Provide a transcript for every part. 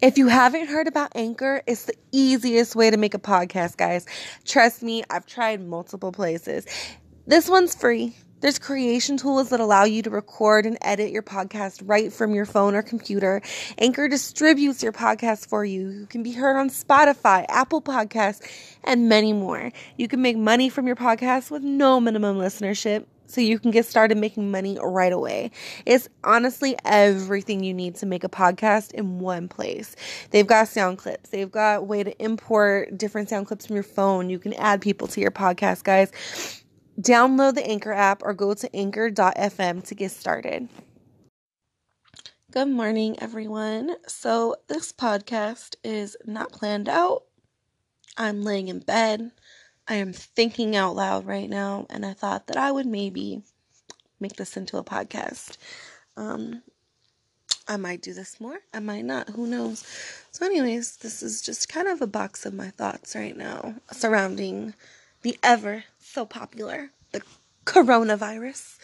If you haven't heard about Anchor, it's the easiest way to make a podcast, guys. Trust me, I've tried multiple places. This one's free. There's creation tools that allow you to record and edit your podcast right from your phone or computer. Anchor distributes your podcast for you. You can be heard on Spotify, Apple Podcasts, and many more. You can make money from your podcast with no minimum listenership so you can get started making money right away. It's honestly everything you need to make a podcast in one place. They've got sound clips. They've got way to import different sound clips from your phone. You can add people to your podcast, guys. Download the Anchor app or go to anchor.fm to get started. Good morning, everyone. So, this podcast is not planned out. I'm laying in bed. I am thinking out loud right now, and I thought that I would maybe make this into a podcast. Um, I might do this more, I might not, who knows. So, anyways, this is just kind of a box of my thoughts right now surrounding the ever so popular, the coronavirus.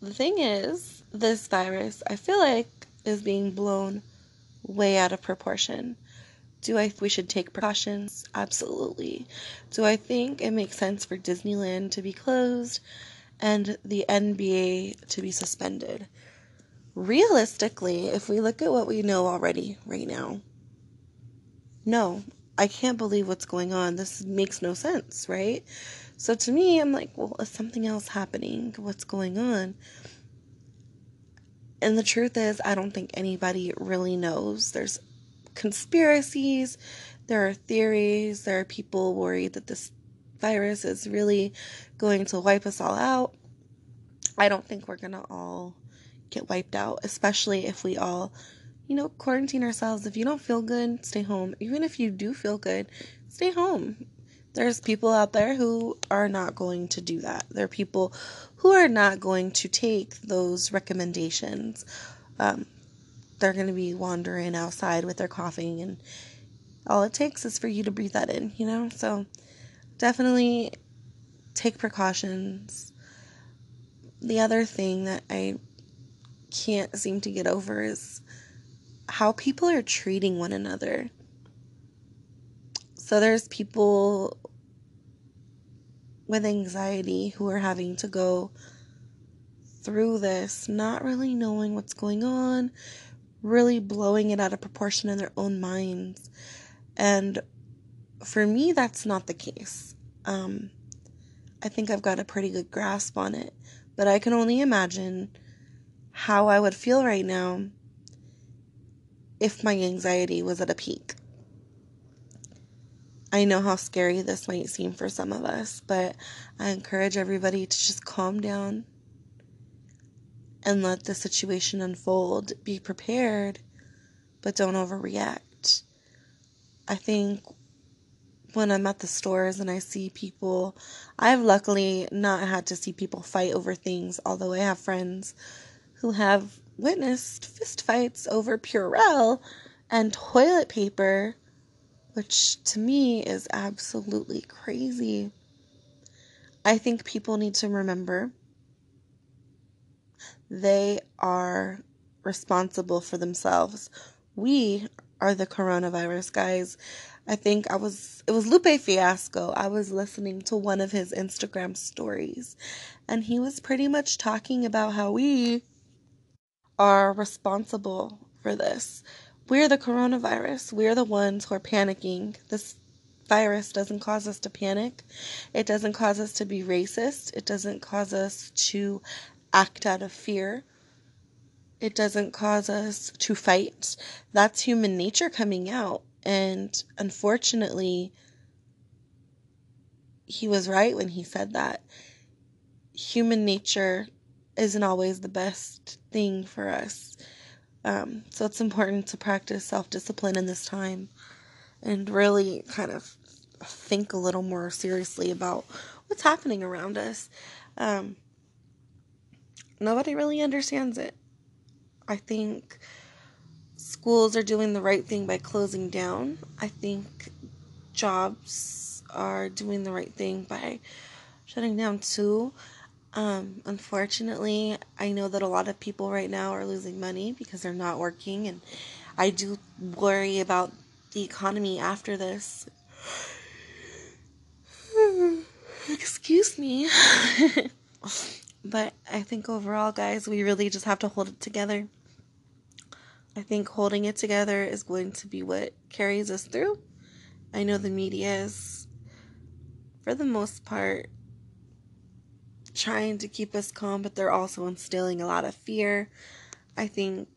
The thing is, this virus, I feel like, is being blown way out of proportion. Do I we should take precautions? Absolutely. Do I think it makes sense for Disneyland to be closed and the NBA to be suspended? Realistically, if we look at what we know already right now, no, I can't believe what's going on. This makes no sense, right? So to me, I'm like, well, is something else happening? What's going on? And the truth is, I don't think anybody really knows. There's conspiracies, there are theories, there are people worried that this virus is really going to wipe us all out. I don't think we're going to all get wiped out, especially if we all you know, quarantine ourselves. If you don't feel good, stay home. Even if you do feel good, stay home. There's people out there who are not going to do that. There are people who are not going to take those recommendations. Um, they're going to be wandering outside with their coughing, and all it takes is for you to breathe that in, you know? So definitely take precautions. The other thing that I can't seem to get over is how people are treating one another. So there's people with anxiety who are having to go through this, not really knowing what's going on, really blowing it out of proportion in their own minds. And for me, that's not the case. Um, I think I've got a pretty good grasp on it, but I can only imagine how I would feel right now if my anxiety was at a peak. I know how scary this might seem for some of us, but I encourage everybody to just calm down and let the situation unfold. Be prepared, but don't overreact. I think when I'm at the stores and I see people, I've luckily not had to see people fight over things, although I have friends who have witnessed fistfights over Purell and toilet paper, which to me is absolutely crazy. I think people need to remember they are responsible for themselves. We are the coronavirus guys. I think I was it was Lupe Fiasco. I was listening to one of his Instagram stories and he was pretty much talking about how we are responsible for this. We're the coronavirus. We're the ones who are panicking. This virus doesn't cause us to panic. It doesn't cause us to be racist. It doesn't cause us to act out of fear. It doesn't cause us to fight. That's human nature coming out. And unfortunately, he was right when he said that. Human nature isn't always the best thing for us. Um, so it's important to practice self discipline in this time and really kind of think a little more seriously about what's happening around us. Um, nobody really understands it. I think schools are doing the right thing by closing down. I think jobs are doing the right thing by shutting down too. Um, unfortunately, I know that a lot of people right now are losing money because they're not working, and I do worry about the economy after this. Excuse me. but I think overall, guys, we really just have to hold it together. I think holding it together is going to be what carries us through. I know the media is, for the most part, trying to keep us calm, but they're also instilling a lot of fear. I think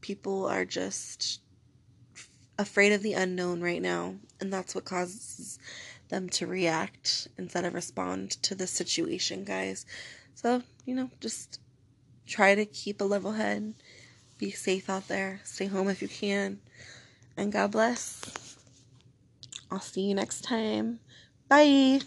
people are just afraid of the unknown right now, and that's what causes them to react instead of respond to the situation, guys. So, you know, just try to keep a level head. Be safe out there. Stay home if you can. And God bless. I'll see you next time. Bye.